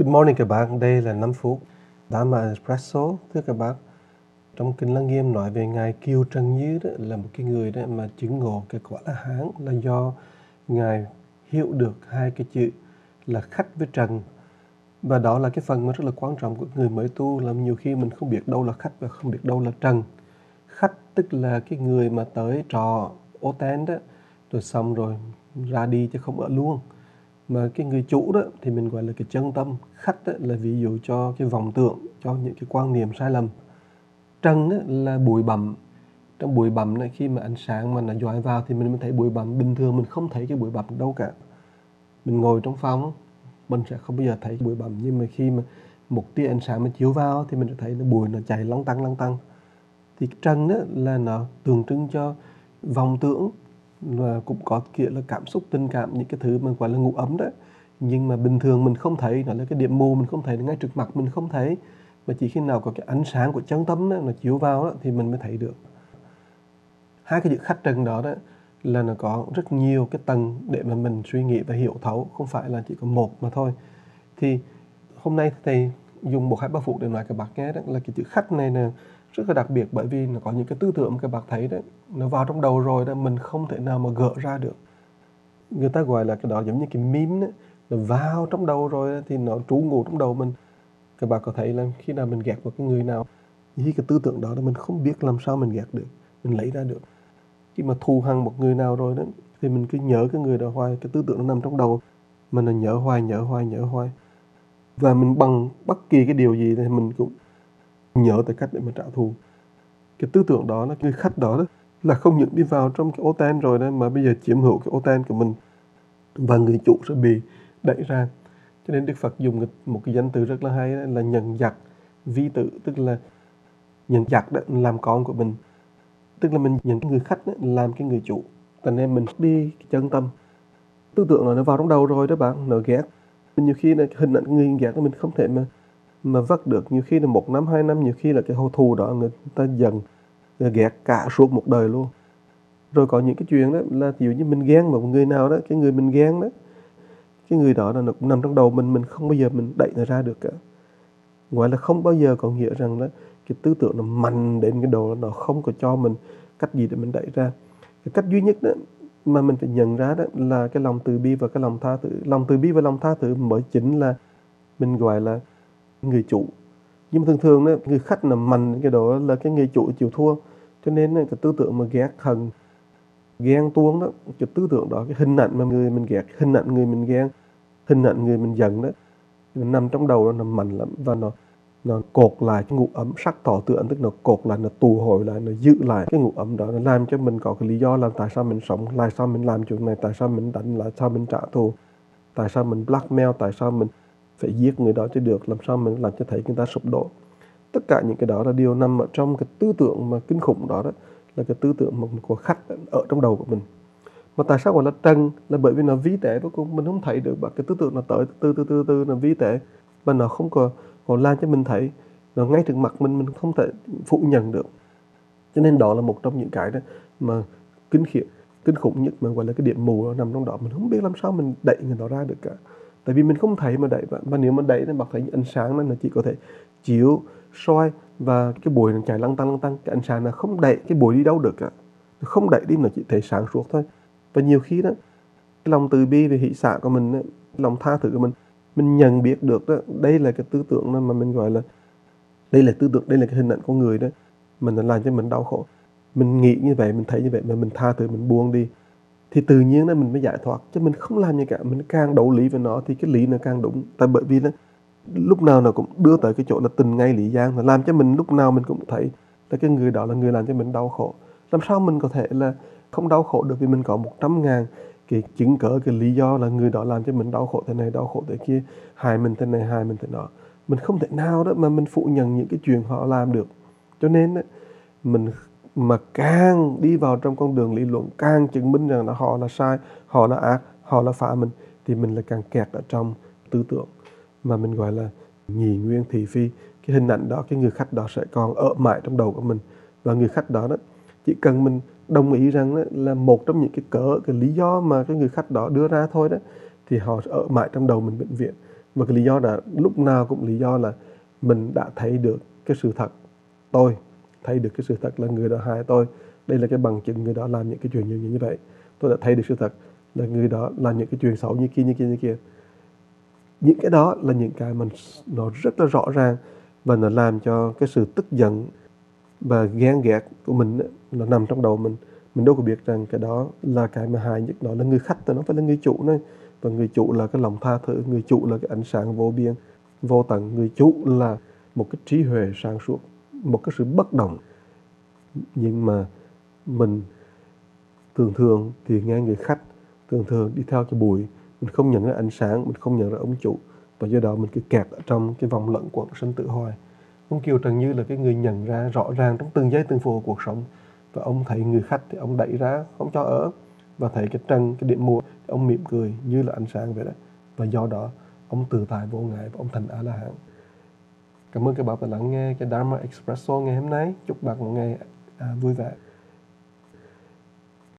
Good morning các bạn, đây là 5 phút Dharma Espresso. Thưa các bạn. Trong kinh Lăng Nghiêm nói về ngài Kiêu Trần Như đó là một cái người đó mà chứng ngộ cái quả là hán là do ngài hiểu được hai cái chữ là khách với trần. Và đó là cái phần mà rất là quan trọng của người mới tu là nhiều khi mình không biết đâu là khách và không biết đâu là trần. Khách tức là cái người mà tới trò ô ten đó rồi xong rồi ra đi chứ không ở luôn mà cái người chủ đó thì mình gọi là cái chân tâm, khách đó là ví dụ cho cái vọng tưởng, cho những cái quan niệm sai lầm. Trần đó là bụi bặm. Trong bụi bặm này khi mà ánh sáng mà nó dọi vào thì mình mới thấy bụi bặm. Bình thường mình không thấy cái bụi bặm đâu cả. Mình ngồi trong phòng, mình sẽ không bao giờ thấy bụi bặm. Nhưng mà khi mà một tia ánh sáng mà chiếu vào thì mình sẽ thấy nó bụi nó chạy lăng tăng lăng tăng. Thì trần đó là nó tượng trưng cho vọng tưởng và cũng có kia là cảm xúc tình cảm những cái thứ mà gọi là ngủ ấm đó. Nhưng mà bình thường mình không thấy nó là cái điểm mù mình không thấy ngay trước mặt mình không thấy. Mà chỉ khi nào có cái ánh sáng của chân tâm đó, nó chiếu vào đó, thì mình mới thấy được. Hai cái chữ khách trần đó đó là nó có rất nhiều cái tầng để mà mình suy nghĩ và hiểu thấu không phải là chỉ có một mà thôi. Thì hôm nay thầy dùng một hai ba phút để nói các bạn nghe đó là cái chữ khách này là rất là đặc biệt bởi vì nó có những cái tư tưởng các bạn thấy đấy. Nó vào trong đầu rồi đó, mình không thể nào mà gỡ ra được. Người ta gọi là cái đó giống như cái mím đấy. Nó vào trong đầu rồi thì nó trú ngụ trong đầu mình. Các bạn có thấy là khi nào mình ghét một cái người nào thì cái tư tưởng đó là mình không biết làm sao mình ghét được, mình lấy ra được. Khi mà thù hằn một người nào rồi đó, thì mình cứ nhớ cái người đó hoài, cái tư tưởng nó nằm trong đầu. Mình là nhớ hoài nhớ hoài nhớ hoài. Và mình bằng bất kỳ cái điều gì thì mình cũng nhớ tới cách để mà trả thù. Cái tư tưởng đó là người khách đó, đó là không những đi vào trong cái ô tan rồi đó mà bây giờ chiếm hữu cái ô tan của mình và người chủ sẽ bị đẩy ra. Cho nên Đức Phật dùng một cái danh từ rất là hay là nhận giặc vi tử tức là nhận giặc đó làm con của mình. Tức là mình nhận cái người khách đó, làm cái người chủ. Cho nên mình đi chân tâm. Tư tưởng là nó vào trong đầu rồi đó bạn nó ghét. Nhiều khi là hình ảnh người ghét mình không thể mà mà vắt được. Nhiều khi là một năm, hai năm, nhiều khi là cái hô thù đó người ta dần ờ, ghét cả suốt một đời luôn. Rồi có những cái chuyện đó là ví dụ như mình ghen một người nào đó, cái người mình ghen đó, cái người đó là nó cũng nằm trong đầu mình mình không bao giờ mình đẩy nó ra được cả. Gọi là không bao giờ có nghĩa rằng đó cái tư tưởng nó mạnh đến cái độ nó không có cho mình cách gì để mình đẩy ra. Cái cách duy nhất đó mà mình phải nhận ra đó là cái lòng từ bi và cái lòng tha thứ. Lòng từ bi và lòng tha thứ mới chính là mình gọi là người chủ. Nhưng mà thường thường đó, người khách là mạnh cái đó là cái người chủ chịu thua. Cho nên cái tư tưởng mà ghét hận ghen tuông đó cái tư tưởng đó cái hình ảnh mà người mình ghét hình ảnh người mình ghen hình ảnh người mình giận đó nó nằm trong đầu nó nằm mạnh lắm và nó nó cột lại cái ngụ ấm sắc tỏ tượng tức nó cột lại nó tù hồi lại nó giữ lại cái ngụ ấm đó nó làm cho mình có cái lý do làm tại sao mình sống tại sao mình làm chuyện này tại sao mình đánh lại sao mình trả thù tại sao mình blackmail tại sao mình phải giết người đó cho được, làm sao mình làm cho thấy người ta sụp đổ. Tất cả những cái đó là điều nằm ở trong cái tư tưởng mà kinh khủng đó đó, là cái tư tưởng của khách ở trong đầu của mình. Mà tại sao gọi là trần? Là bởi vì nó vi tệ cuối cùng mình không thấy được, và cái tư tưởng nó tới từ từ từ từ, nó vi tệ và nó không có còn lan cho mình thấy. Nó ngay trước mặt mình mình không thể phủ nhận được. Cho nên đó là một trong những cái đó mà kinh khiếp kinh khủng nhất mà gọi là cái điểm mù nó nằm trong đó. Mình không biết làm sao mình đẩy người đó ra được cả tại vì mình không thấy mà đẩy và, nếu mà đẩy thì bạn thấy ánh sáng nó chỉ có thể chiếu soi và cái bụi nó chạy lăng tăng lăng tăng cái ánh sáng nó không đẩy cái bụi đi đâu được cả. Nó không đẩy đi nó chỉ thể sáng suốt thôi. Và nhiều khi đó cái lòng từ bi về hỷ xả của mình đó, lòng tha thứ của mình mình nhận biết được đó đây là cái tư tưởng mà mình gọi là đây là tư tưởng đây là cái hình ảnh con người đó mình đã làm cho mình đau khổ. Mình nghĩ như vậy mình thấy như vậy mà mình tha thứ mình buông đi thì tự nhiên đó mình mới giải thoát chứ mình không làm như cả mình càng đấu lý với nó thì cái lý nó càng đúng. Tại bởi vì nó lúc nào nó cũng đưa tới cái chỗ là tình ngay lý giang là làm cho mình lúc nào mình cũng thấy là cái người đó là người làm cho mình đau khổ. Làm sao mình có thể là không đau khổ được vì mình có một trăm ngàn cái chứng cớ cái lý do là người đó làm cho mình đau khổ thế này đau khổ thế kia hại mình thế này hại mình thế nọ. Mình không thể nào đó mà mình phủ nhận những cái chuyện họ làm được. Cho nên đó, mình mà càng đi vào trong con đường lý luận càng chứng minh rằng là họ là sai họ là ác họ là phá mình thì mình lại càng kẹt ở trong tư tưởng mà mình gọi là nhì nguyên thị phi. Cái hình ảnh đó cái người khách đó sẽ còn ở mãi trong đầu của mình. Và người khách đó đó chỉ cần mình đồng ý rằng đó, là một trong những cái cỡ cái lý do mà cái người khách đó đưa ra thôi đó thì họ sẽ ở mãi trong đầu mình bệnh viện và cái lý do là lúc nào cũng lý do là mình đã thấy được cái sự thật. Tôi thấy được cái sự thật là người đó hại tôi. Đây là cái bằng chứng người đó làm những cái chuyện như, như vậy. Tôi đã thấy được sự thật là người đó làm những cái chuyện xấu như kia như kia như kia. Những cái đó là những cái mình nó rất là rõ ràng và nó làm cho cái sự tức giận và ghen ghét của mình nó nằm trong đầu mình. Mình đâu có biết rằng cái đó là cái mà hại nhất. Nó là người khách nó phải là người chủ nữa. Và người chủ là cái lòng tha thứ người chủ là cái ánh sáng vô biên vô tận. Người chủ là một cái trí huệ sáng suốt một cái sự bất đồng. Nhưng mà mình thường thường thì nghe người khách thường thường đi theo cho bụi. Mình không nhận ra ánh sáng, mình không nhận ra ông chủ. Và do đó mình cứ kẹt ở trong cái vòng lẫn quẩn sinh tự hoài ông Kiều Trần Như là cái người nhận ra rõ ràng trong từng giây, từng phút của cuộc sống. Và ông thấy người khách thì ông đẩy ra, không cho ở. Và thấy cái trần cái điểm mua ông mỉm cười như là ánh sáng vậy đó. Và do đó, ông tự tại vô ngại và ông thành a la hán cảm ơn các bạn đã lắng nghe cái Dharma Expresso ngày hôm nay. Chúc bạn một ngày à, vui vẻ.